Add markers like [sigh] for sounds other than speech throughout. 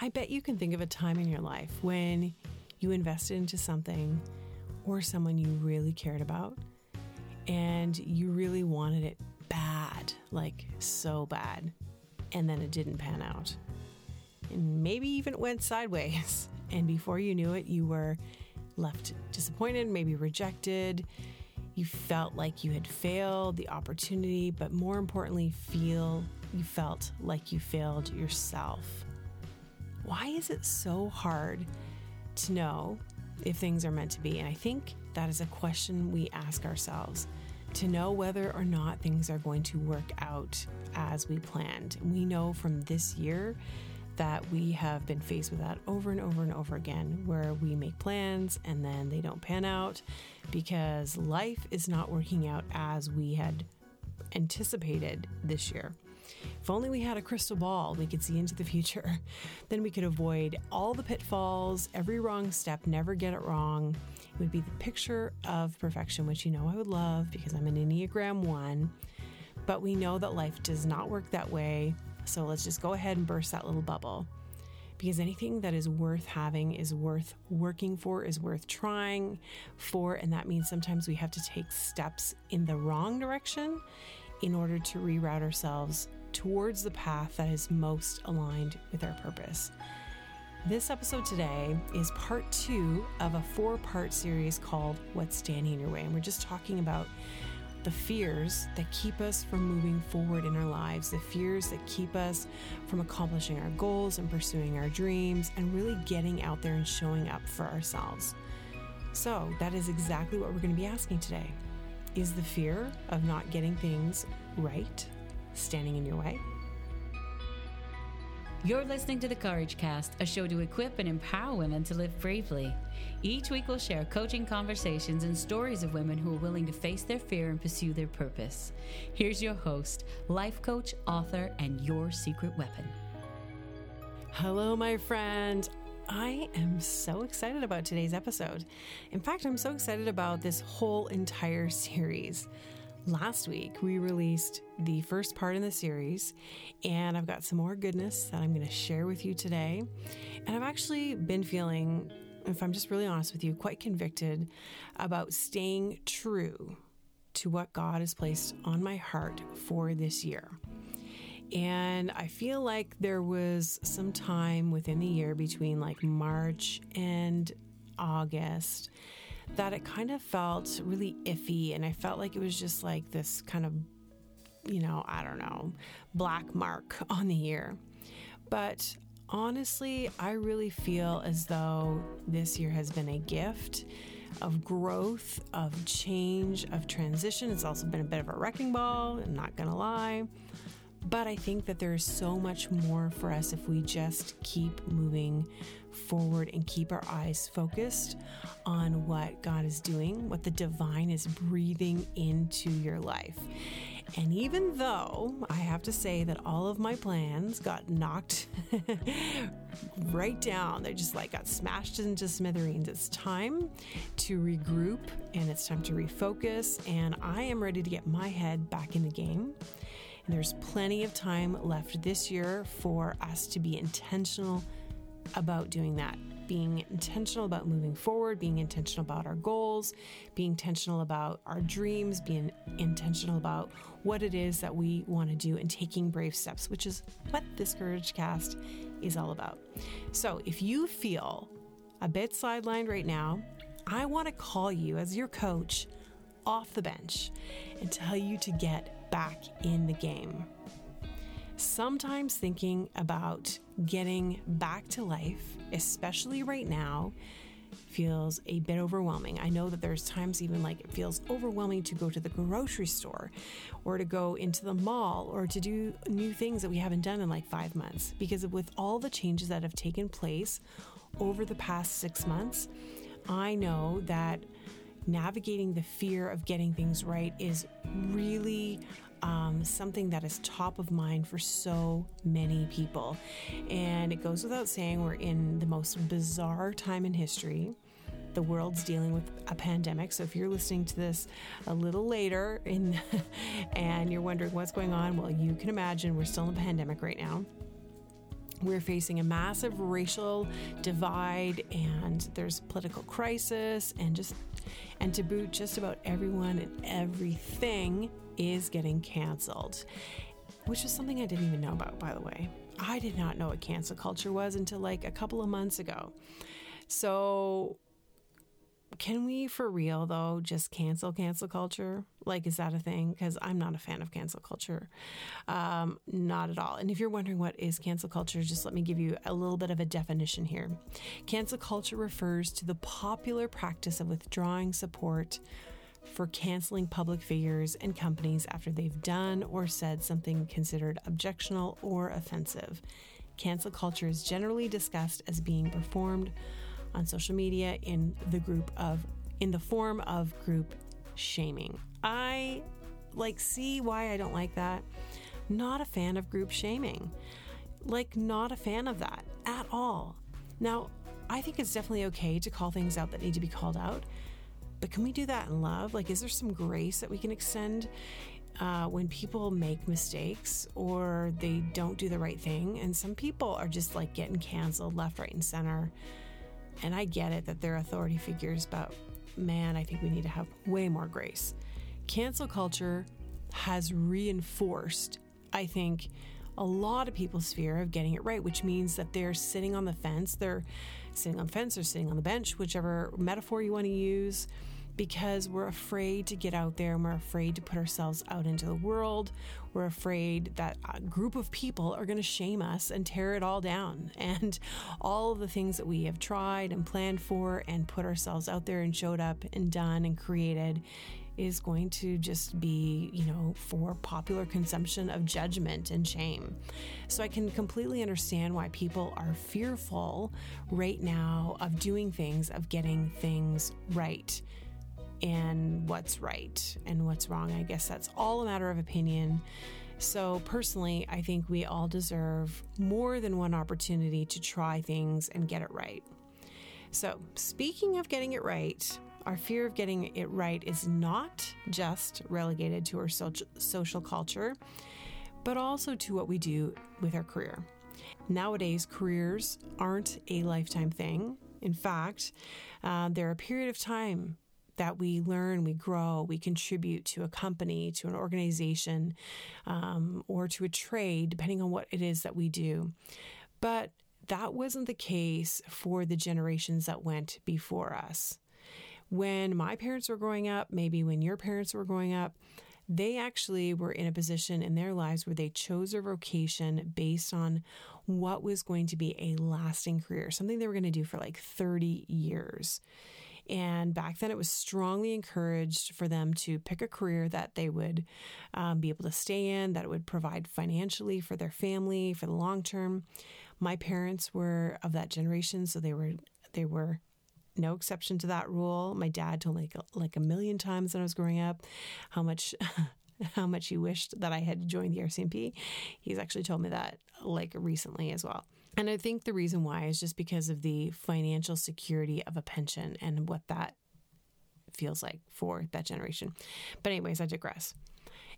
I bet you can think of a time in your life when you invested into something or someone you really cared about and you really wanted it bad, like so bad, and then it didn't pan out. And maybe even it went sideways. [laughs] And before you knew it, you were left disappointed, maybe rejected. You felt like you had failed the opportunity, but more importantly, feel you felt like you failed yourself. Why is it so hard to know if things are meant to be? And I think that is a question we ask ourselves to know whether or not things are going to work out as we planned. We know from this year that we have been faced with that over and over and over again, where we make plans and then they don't pan out because life is not working out as we had anticipated this year. If only we had a crystal ball, we could see into the future. [laughs] Then we could avoid all the pitfalls, every wrong step, never get it wrong. It would be the picture of perfection, which you know I would love because I'm an Enneagram 1. But we know that life does not work that way. So let's just go ahead and burst that little bubble. Because anything that is worth having is worth working for, is worth trying for. And that means sometimes we have to take steps in the wrong direction in order to reroute ourselves towards the path that is most aligned with our purpose. This episode today is part two of a four part series called What's Standing in Your Way. And we're just talking about the fears that keep us from moving forward in our lives, the fears that keep us from accomplishing our goals and pursuing our dreams, and really getting out there and showing up for ourselves. So, that is exactly what we're going to be asking today. Is the fear of not getting things right standing in your way? You're listening to the Courage Cast, a show to equip and empower women to live bravely. Each week, we'll share coaching conversations and stories of women who are willing to face their fear and pursue their purpose. Here's your host, life coach, author, and your secret weapon. Hello, my friend. I am so excited about today's episode. In fact, I'm so excited about this whole entire series. Last week, we released the first part in the series, and I've got some more goodness that I'm going to share with you today. And I've actually been feeling, if I'm just really honest with you, quite convicted about staying true to what God has placed on my heart for this year. And I feel like there was some time within the year between like March and August that it kind of felt really iffy. And I felt like it was just like this kind of, you know, I don't know, black mark [laughs] on the year. But honestly, I really feel as though this year has been a gift of growth, of change, of transition. It's also been a bit of a wrecking ball, I'm not gonna lie. But I think that there's so much more for us if we just keep moving forward and keep our eyes focused on what God is doing, what the divine is breathing into your life. And even though I have to say that all of my plans got knocked [laughs] right down, they just like got smashed into smithereens, it's time to regroup and it's time to refocus. And I am ready to get my head back in the game. There's plenty of time left this year for us to be intentional about doing that. Being intentional about moving forward, being intentional about our goals, being intentional about our dreams, being intentional about what it is that we want to do, and taking brave steps, which is what this Courage Cast is all about. So if you feel a bit sidelined right now, I want to call you as your coach off the bench and tell you to get back in the game. Sometimes thinking about getting back to life, especially right now, feels a bit overwhelming. I know that there's times even like it feels overwhelming to go to the grocery store or to go into the mall or to do new things that we haven't done in like five months. Because with all the changes that have taken place over the past six months, I know that navigating the fear of getting things right is really um, something that is top of mind for so many people. And it goes without saying, we're in the most bizarre time in history. The world's dealing with a pandemic. So if you're listening to this a little later in, [laughs] and you're wondering what's going on, well, you can imagine we're still in a pandemic right now. We're facing a massive racial divide and there's political crisis and just and to boot just about everyone and everything is getting canceled which is something i didn't even know about by the way. I did not know what cancel culture was until like a couple of months ago. So can we for real though just cancel cancel culture? Like is that a thing? Because i'm not a fan of cancel culture. Um, not at all. And if you're wondering what is cancel culture just let me give you a little bit of a definition here. Cancel culture refers to the popular practice of withdrawing support for canceling public figures and companies after they've done or said something considered objectionable or offensive. Cancel culture is generally discussed as being performed on social media in the group of in the form of group shaming. I like see why I don't like that. Not a fan of group shaming. Like not a fan of that at all. Now, I think it's definitely okay to call things out that need to be called out. But can we do that in love? Like, is there some grace that we can extend uh, when people make mistakes or they don't do the right thing? And some people are just like getting canceled left, right, and center. And I get it that they're authority figures, but man, I think we need to have way more grace. Cancel culture has reinforced, I think, a lot of people's fear of getting it right, which means that they're sitting on the fence. They're sitting on the fence or sitting on the bench, whichever metaphor you want to use because we're afraid to get out there and we're afraid to put ourselves out into the world. We're afraid that a group of people are going to shame us and tear it all down. [laughs] And all of the things that we have tried and planned for and put ourselves out there and showed up and done and created is going to just be, you know, for popular consumption of judgment and shame. So I can completely understand why people are fearful right now of doing things, of getting things right and what's right and what's wrong. I guess that's all a matter of opinion. So, personally, I think we all deserve more than one opportunity to try things and get it right. So, speaking of getting it right, our fear of getting it right is not just relegated to our social culture, but also to what we do with our career. Nowadays, careers aren't a lifetime thing. In fact, uh, they're a period of time that we learn, we grow, we contribute to a company, to an organization, um, or to a trade, depending on what it is that we do. But that wasn't the case for the generations that went before us. When my parents were growing up, maybe when your parents were growing up, they actually were in a position in their lives where they chose a vocation based on what was going to be a lasting career, something they were going to do for like 30 years. And back then, it was strongly encouraged for them to pick a career that they would um, be able to stay in, that it would provide financially for their family for the long term. My parents were of that generation, so they were they were no exception to that rule. My dad told me like, like a million times when I was growing up how much [laughs] how much he wished that I had joined the RCMP. He's actually told me that like recently as well. And I think the reason why is just because of the financial security of a pension and what that feels like for that generation. But, anyways, I digress.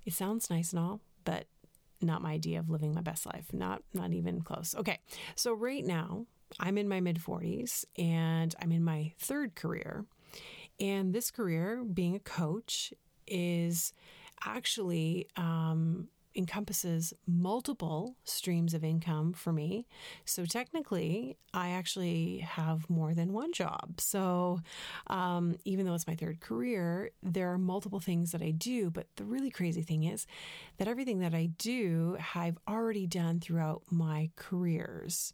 It sounds nice and all, but not my idea of living my best life. Not not even close. Okay. So right now, I'm in my mid 40s and I'm in my third career. And this career, being a coach, is actually um, encompasses multiple streams of income for me. So technically, I actually have more than one job. So um, even though it's my third career, there are multiple things that I do. But the really crazy thing is that everything that I do, I've already done throughout my careers.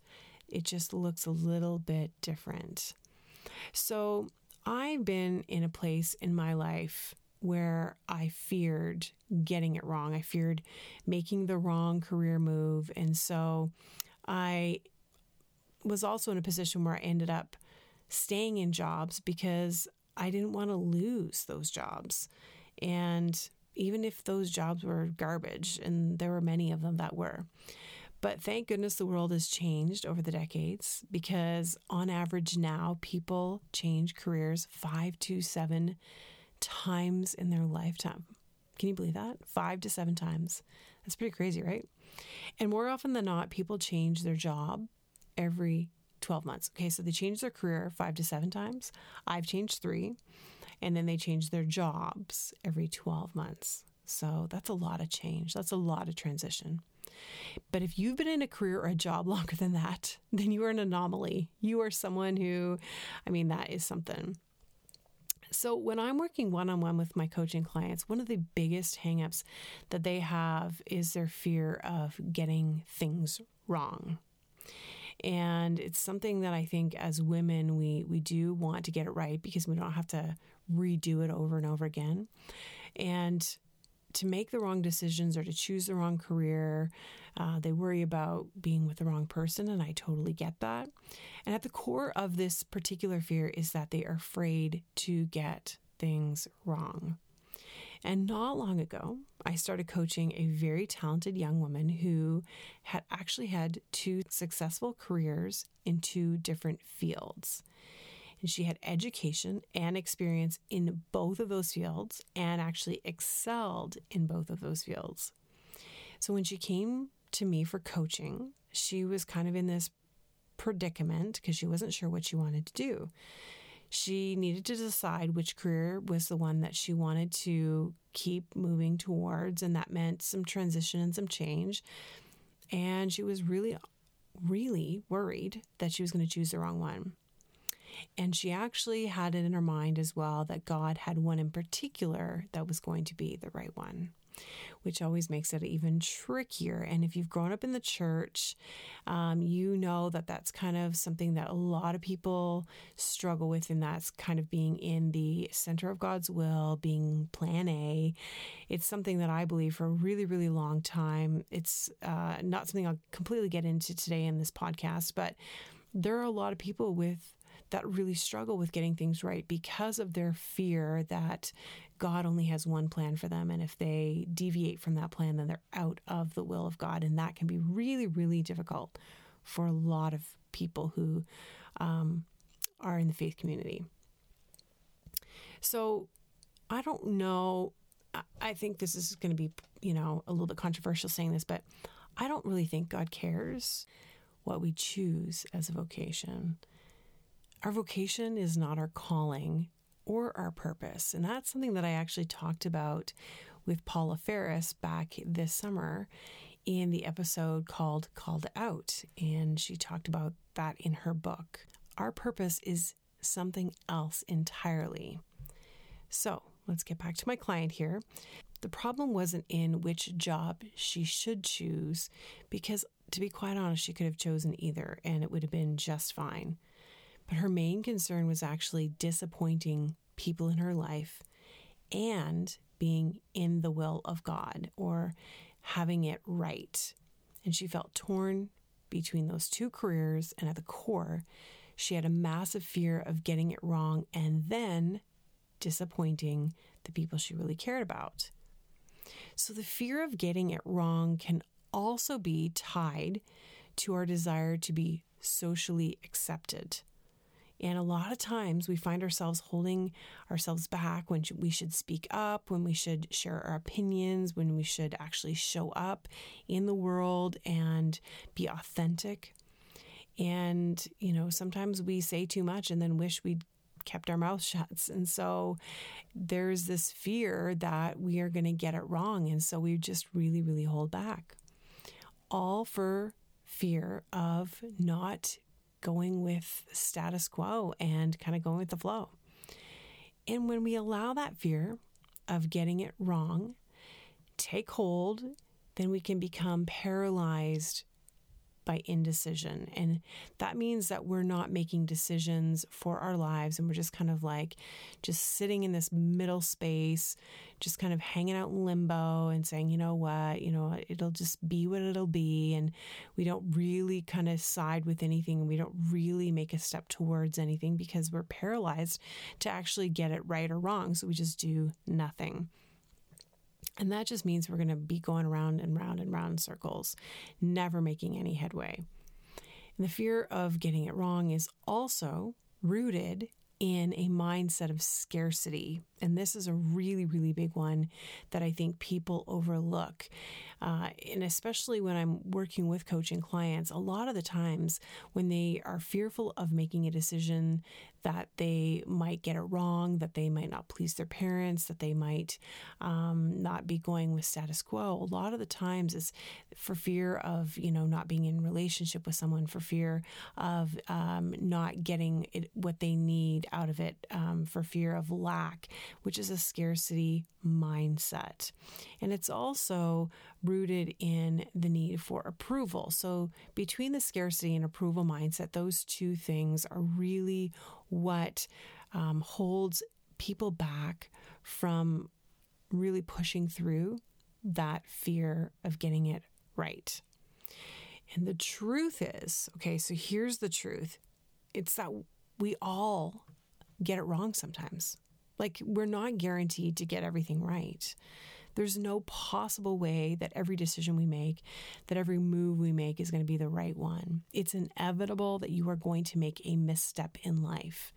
It just looks a little bit different. So I've been in a place in my life where I feared getting it wrong. I feared making the wrong career move. And so I was also in a position where I ended up staying in jobs because I didn't want to lose those jobs. And even if those jobs were garbage, and there were many of them that were. But thank goodness the world has changed over the decades because on average now people change careers five to seven times in their lifetime. Can you believe that? Five to seven times. That's pretty crazy, right? And more often than not, people change their job every 12 months. Okay, so they change their career five to seven times. I've changed three. And then they change their jobs every 12 months. So that's a lot of change. That's a lot of transition. But if you've been in a career or a job [laughs] longer than that, then you are an anomaly. You are someone who, I mean, that is something. So, when I'm working one on one with my coaching clients, one of the biggest hangups that they have is their fear of getting things wrong. And it's something that I think as women, we, we do want to get it right because we don't have to redo it over and over again. And to make the wrong decisions or to choose the wrong career. Uh, they worry about being with the wrong person, and I totally get that. And at the core of this particular fear is that they are afraid to get things wrong. And not long ago, I started coaching a very talented young woman who had actually had two successful careers in two different fields and she had education and experience in both of those fields and actually excelled in both of those fields. So when she came to me for coaching, she was kind of in this predicament because she wasn't sure what she wanted to do. She needed to decide which career was the one that she wanted to keep moving towards, and that meant some transition and some change. And she was really, really worried that she was going to choose the wrong one. And she actually had it in her mind as well that God had one in particular that was going to be the right one, which always makes it even trickier. And if you've grown up in the church, um, you know that that's kind of something that a lot of people struggle with, and that's kind of being in the center of God's will, being plan A. It's something that I believe for a really, really long time. It's uh, not something I'll completely get into today in this podcast, but there are a lot of people with that really struggle with getting things right because of their fear that God only has one plan for them. And if they deviate from that plan, then they're out of the will of God. And that can be really, really difficult for a lot of people who um, are in the faith community. So I don't know. I think this is going to be, you know, a little bit controversial saying this, but I don't really think God cares what we choose as a vocation. Our vocation is not our calling or our purpose. And that's something that I actually talked about with Paula Faris back this summer in the episode called Called Out. And she talked about that in her book. Our purpose is something else entirely. So let's get back to my client here. The problem wasn't in which job she should choose, because to be quite honest, she could have chosen either and it would have been just fine. But her main concern was actually disappointing people in her life and being in the will of God or having it right. And she felt torn between those two careers. And at the core, she had a massive fear of getting it wrong and then disappointing the people she really cared about. So the fear of getting it wrong can also be tied to our desire to be socially accepted. And a lot of times we find ourselves holding ourselves back when we should speak up, when we should share our opinions, when we should actually show up in the world and be authentic. And, you know, sometimes we say too much and then wish we'd kept our mouth [laughs] shut. And so there's this fear that we are going to get it wrong. And so we just really, really hold back. All for fear of not going with status quo and kind of going with the flow. And when we allow that fear of getting it wrong take hold, then we can become paralyzed by indecision. And that means that we're not making decisions for our lives and we're just kind of like just sitting in this middle space, just kind of hanging out in limbo and saying, you know what, you know, it'll just be what it'll be. And we don't really kind of side with anything. We don't really make a step towards anything because we're paralyzed to actually get it right or wrong. So we just do nothing. And that just means we're going to be going around and round and round circles, never making any headway. And the fear of getting it wrong is also rooted in a mindset of scarcity And this is a really, really big one that I think people overlook. Uh, and especially when I'm working with coaching clients, a lot of the times when they are fearful of making a decision that they might get it wrong, that they might not please their parents, that they might um, not be going with status quo. A lot of the times is for fear of you know not being in relationship with someone, for fear of um, not getting it, what they need out of it, um, for fear of lack, which is a scarcity mindset, and it's also rooted in the need for approval. So between the scarcity and approval mindset, those two things are really what um, holds people back from really pushing through that fear of getting it right. And the truth is okay, so here's the truth it's that we all get it wrong sometimes. Like, we're not guaranteed to get everything right. There's no possible way that every decision we make, that every move we make is going to be the right one. It's inevitable that you are going to make a misstep in life.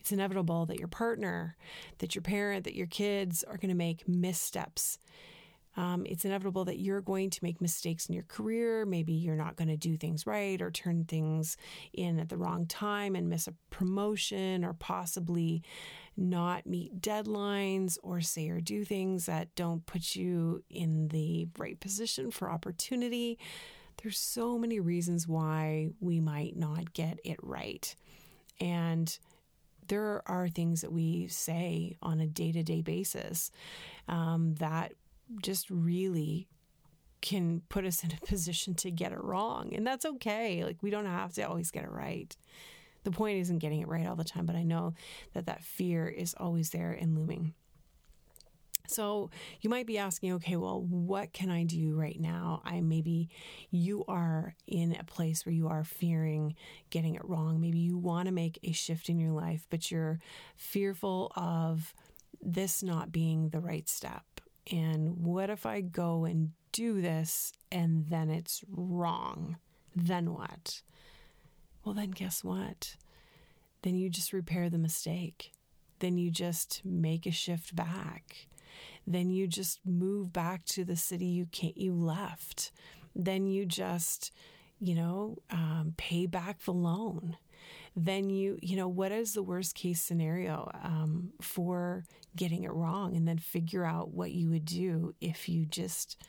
It's inevitable that your partner, that your parent, that your kids are going to make missteps. Um, it's inevitable that you're going to make mistakes in your career. Maybe you're not going to do things right or turn things in at the wrong time and miss a promotion or possibly not meet deadlines or say or do things that don't put you in the right position for opportunity. There's so many reasons why we might not get it right. And there are things that we say on a day to day basis um, that just really can put us in a [laughs] position to get it wrong. And that's okay. Like, we don't have to always get it right. The point isn't getting it right all the time, but I know that that fear is always there and looming. So you might be asking, okay, well, what can I do right now? I maybe you are in a place where you are fearing getting it wrong. Maybe you want to make a shift in your life, but you're fearful of this not being the right step. And what if I go and do this and then it's wrong? Then what? Well, then guess what? Then you just repair the mistake. Then you just make a shift back then you just move back to the city you can't you left. Then you just, you know, um, pay back the loan. Then you, you know, what is the worst case scenario um, for getting it wrong, and then figure out what you would do if you just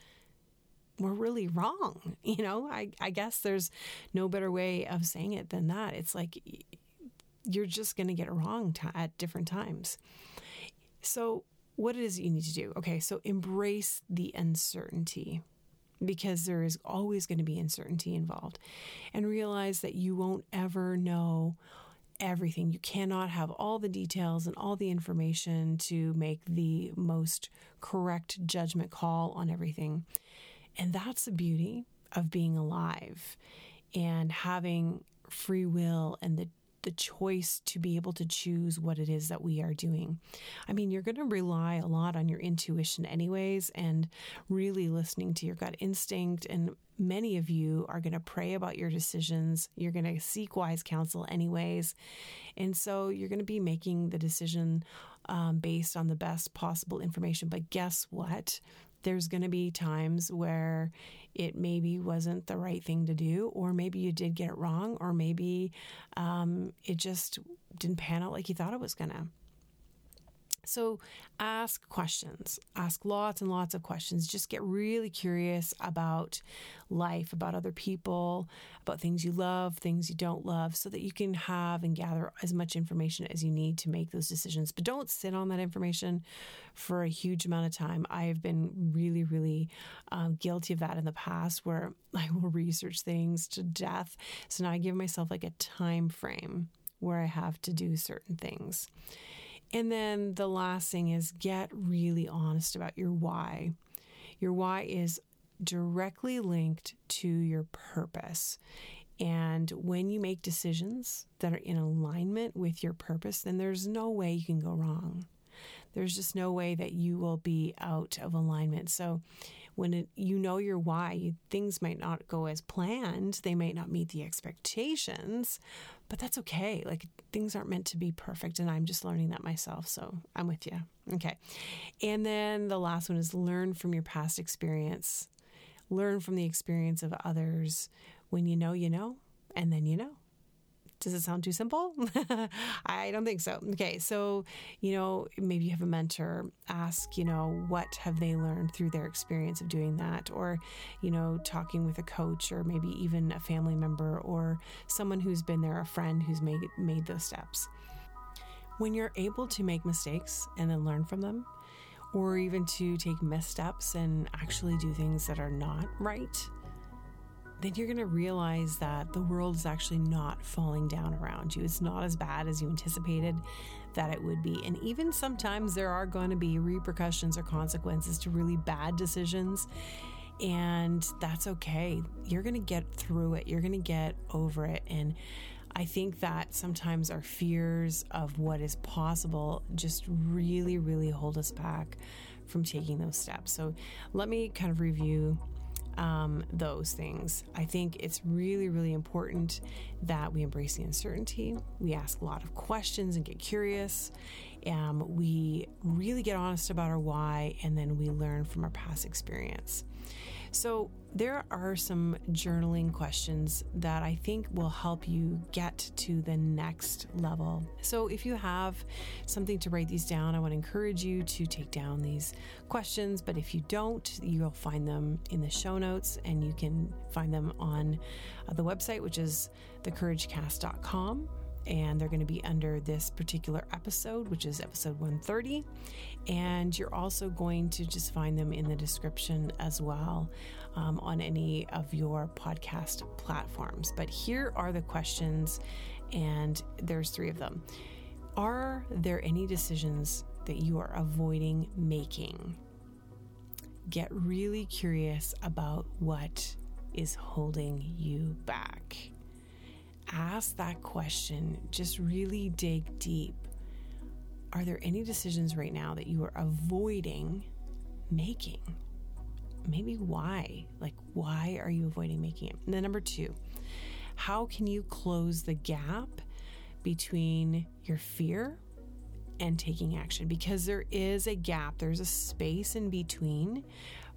were really wrong. [laughs] You know, I, I guess there's no better way of saying it than that. It's like you're just going to get it wrong t- at different times. So what it is you need to do. Okay, so embrace the uncertainty because there is always going to be uncertainty involved and realize that you won't ever know everything. You cannot have all the details and all the information to make the most correct judgment call on everything. And that's the beauty of being alive and having free will and the the choice to be able to choose what it is that we are doing. I mean, you're going to rely a lot on your intuition, anyways, and really listening to your gut instinct. And many of you are going to pray about your decisions. You're going to seek wise counsel, anyways. And so you're going to be making the decision um, based on the best possible information. But guess what? There's going to be times where it maybe wasn't the right thing to do, or maybe you did get it wrong, or maybe um, it just didn't pan out like you thought it was going to. So ask questions, ask lots and lots of questions. Just get really curious about life, about other people, about things you love, things you don't love, so that you can have and gather as much information as you need to make those decisions. But don't sit on that information for a huge amount of time. I have been really, really um, guilty of that in the past where [laughs] I will research things to death. So now I give myself like a time frame where I have to do certain things. And then the last thing is get really honest about your why. Your why is directly linked to your purpose. And when you make decisions that are in alignment with your purpose, then there's no way you can go wrong. There's just no way that you will be out of alignment. So when it, you know your why, things might not go as planned. They might not meet the expectations, but that's okay. Like things aren't meant to be perfect. And I'm just learning that myself. So I'm with you. Okay. And then the last one is learn from your past experience, learn from the experience of others. When you know, you know, and then you know. Does it sound too simple? [laughs] I don't think so. Okay, so, you know, maybe you have a mentor, ask, you know, what have they learned through their experience of doing that? Or, you know, talking with a coach or maybe even a family member or someone who's been there, a friend who's made, made those steps. When you're able to make mistakes and then learn from them, or even to take missteps and actually do things that are not right, then you're going to realize that the world is actually not falling down around you. It's not as bad as you anticipated that it would be. And even sometimes there are going to be repercussions or consequences to really bad decisions. And that's okay. You're going to get through it, you're going to get over it. And I think that sometimes our fears of what is possible just really, really hold us back from taking those steps. So let me kind of review um, those things. I think it's really, really important that we embrace the uncertainty. We ask a lot of questions and get curious. Um, we really get honest about our why, and then we learn from our past experience. So, there are some journaling questions that I think will help you get to the next level. So, if you have something to write these down, I want to encourage you to take down these questions. But if you don't, you'll find them in the show notes and you can find them on uh, the website, which is thecouragecast.com and they're going to be under this particular episode, which is episode 130. And you're also going to just find them in the description as well um, on any of your podcast platforms. But here are the questions, and there's three of them. Are there any decisions that you are avoiding making? Get really curious about what is holding you back. Ask that question, just really dig deep are there any decisions right now that you are avoiding making? Maybe why? Like, why are you avoiding making it? And then, number two, how can you close the gap between your fear and taking action? Because there is a gap, there's a space in between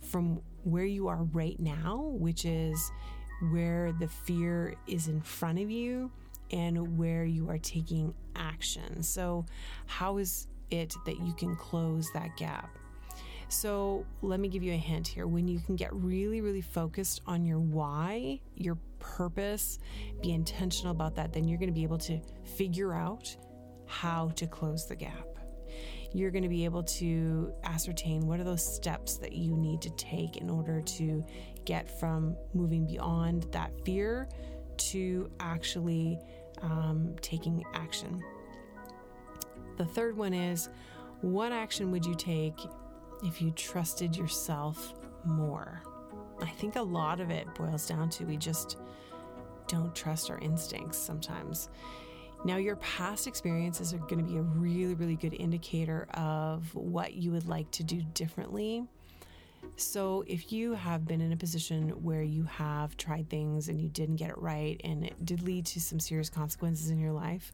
from where you are right now, which is where the fear is in front of you and where you are taking action. So, how is it that you can close that gap? So, let me give you a hint here. When you can get really, really focused on your why, your purpose, be intentional about that, then you're going to be able to figure out how to close the gap. You're going to be able to ascertain what are those steps that you need to take in order to get from moving beyond that fear to actually um, taking action. The third one is what action would you take if you trusted yourself more? I think a lot of it boils down to we just don't trust our instincts sometimes. Now, your past experiences are going to be a really, really good indicator of what you would like to do differently so, if you have been in a position where you have tried things and you didn't get it right and it did lead to some serious consequences in your life,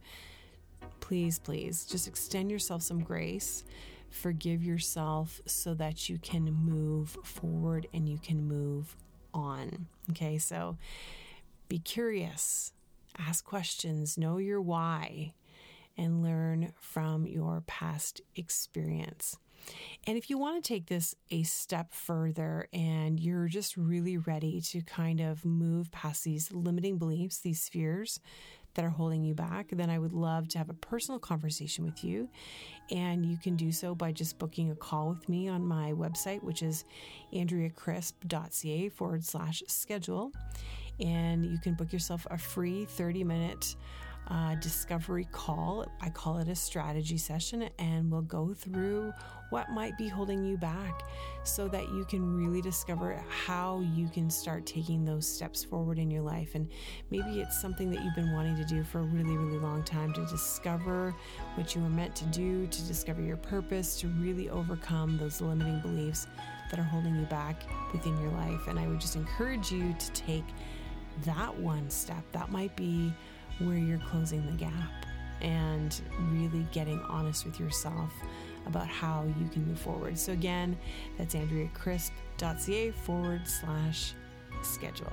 please, please just extend yourself some grace. Forgive yourself so that you can move forward and you can move on. Okay, so be curious, ask questions, know your why, and learn from your past experience. And if you want to take this a step further and you're just really ready to kind of move past these limiting beliefs, these fears that are holding you back, then I would love to have a personal conversation with you. And you can do so by just booking a call with me on my website, which is andreacrisp.ca forward slash schedule. And you can book yourself a free 30 minute uh, discovery call. I call it a strategy session, and we'll go through what might be holding you back so that you can really discover how you can start taking those steps forward in your life. And maybe it's something that you've been wanting to do for a really, really long time to discover what you were meant to do, to discover your purpose, to really overcome those limiting beliefs that are holding you back within your life. And I would just encourage you to take that one step. That might be where you're closing the gap and really getting honest with yourself about how you can move forward. So, again, that's AndreaCrisp.ca forward slash schedule.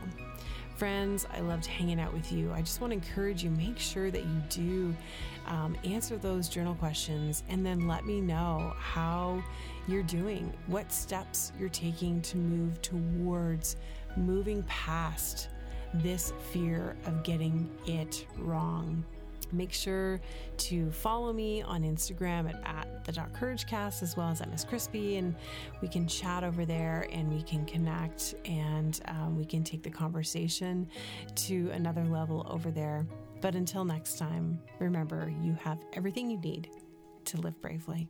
Friends, I loved hanging out with you. I just want to encourage you make sure that you do um, answer those journal questions and then let me know how you're doing, what steps you're taking to move towards moving past this fear of getting it wrong. Make sure to follow me on Instagram at, at the Dot Courage Cast as well as at Miss Crispy, and we can chat over there and we can connect and um, we can take the conversation to another level over there. But until next time, remember you have everything you need to live bravely.